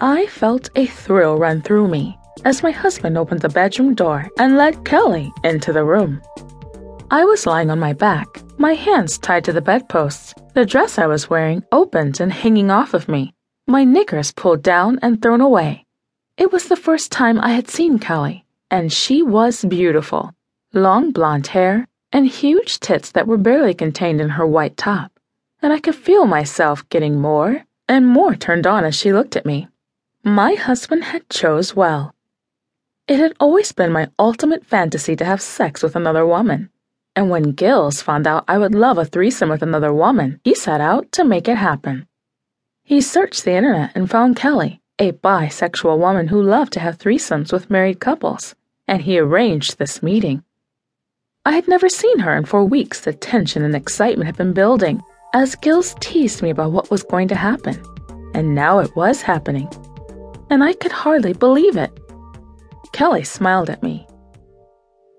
I felt a thrill run through me as my husband opened the bedroom door and led Kelly into the room. I was lying on my back, my hands tied to the bedposts, the dress I was wearing opened and hanging off of me, my knickers pulled down and thrown away. It was the first time I had seen Kelly, and she was beautiful. Long blonde hair and huge tits that were barely contained in her white top, and I could feel myself getting more and more turned on as she looked at me. My husband had chose well. It had always been my ultimate fantasy to have sex with another woman. And when Gills found out I would love a threesome with another woman, he set out to make it happen. He searched the internet and found Kelly, a bisexual woman who loved to have threesomes with married couples, and he arranged this meeting. I had never seen her, and for weeks the tension and excitement had been building as Gills teased me about what was going to happen. And now it was happening and I could hardly believe it. Kelly smiled at me,